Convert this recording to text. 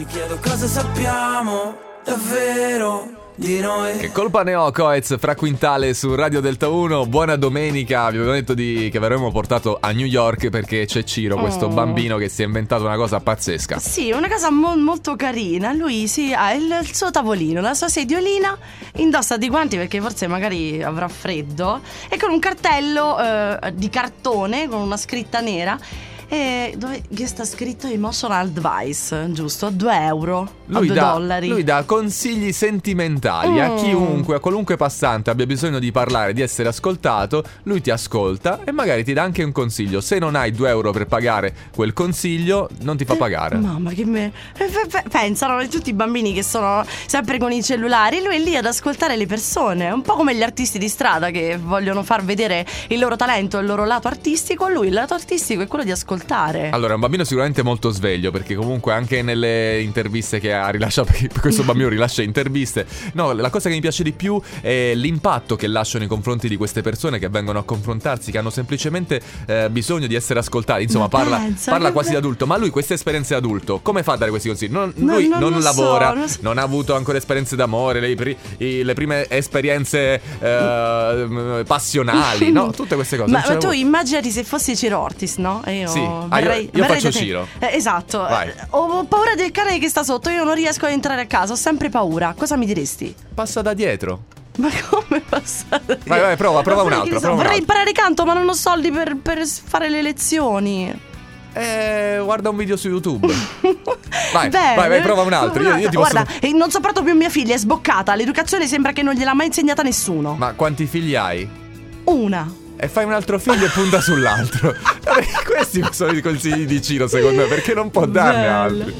Mi chiedo cosa sappiamo davvero di noi. Che colpa ne ho, Coez, fra Quintale su Radio Delta 1. Buona domenica. Vi avevo detto di, che avremmo portato a New York perché c'è Ciro, questo Oh. bambino che si è inventato una cosa pazzesca. Sì, una cosa mo- molto carina. Lui sì, ha il, il suo tavolino, la sua sediolina, indossa dei guanti perché forse magari avrà freddo e con un cartello eh, di cartone con una scritta nera. E dove che sta scritto emotional advice, giusto? A 2 euro, a Lui 2 dà, dollari. lui dà consigli sentimentali a Mm. chiunque, a qualunque passante abbia bisogno di parlare, di essere ascoltato. Lui ti ascolta e magari ti dà anche un consiglio. Se non hai 2 euro per pagare quel consiglio, non ti fa pagare. Mamma che me. eh, pe- pe- Pensano tutti i bambini che sono sempre con i cellulari. Lui è lì ad ascoltare le persone. Un po' come gli artisti di strada che vogliono far vedere il loro talento, il loro lato artistico. Lui il lato artistico è quello di ascoltare. Allora, è un bambino sicuramente molto sveglio, perché comunque anche nelle interviste che ha rilasciato, perché questo bambino rilascia interviste. No, la cosa che mi piace di più è l'impatto che lascia nei confronti di queste persone che vengono a confrontarsi, che hanno semplicemente eh, bisogno di essere ascoltati. Insomma, Ma parla, pensa, parla quasi be- da adulto. Ma lui queste esperienze adulto, come fa a dare questi consigli? Non- Ma lui non non, lo so, lavora, non so. non ha avuto ancora esperienze d'amore, le, pri- i- le prime esperienze eh, passionali, no? Tutte queste cose. Ma, ma tu l'avevo. immaginati se fossi Ciro Ortis, no? E io Sì. Ah, io- io faccio. Ciro. Eh, esatto. Vai. Eh, Ho, paura del cane che sta sotto. Io non riesco ad entrare a casa. Ho sempre paura. Cosa mi diresti? Passa da dietro. Ma come passare? Vai, vai, prova, prova un altro, prova un Vorrei altro. imparare canto, ma non ho soldi per, per fare le lezioni. Eh, guarda un video su YouTube. Vai, Bene. vai, vai, prova un altro. Io, io ti posso- Guarda, eh, non sopporto più mia figlia, è sboccata. L'educazione sembra che non gliel'ha mai insegnata nessuno. Ma quanti figli hai? Una. E fai un altro figlio e punta sull'altro. Questi sono i consigli di Ciro, secondo me, perché non può darne altri.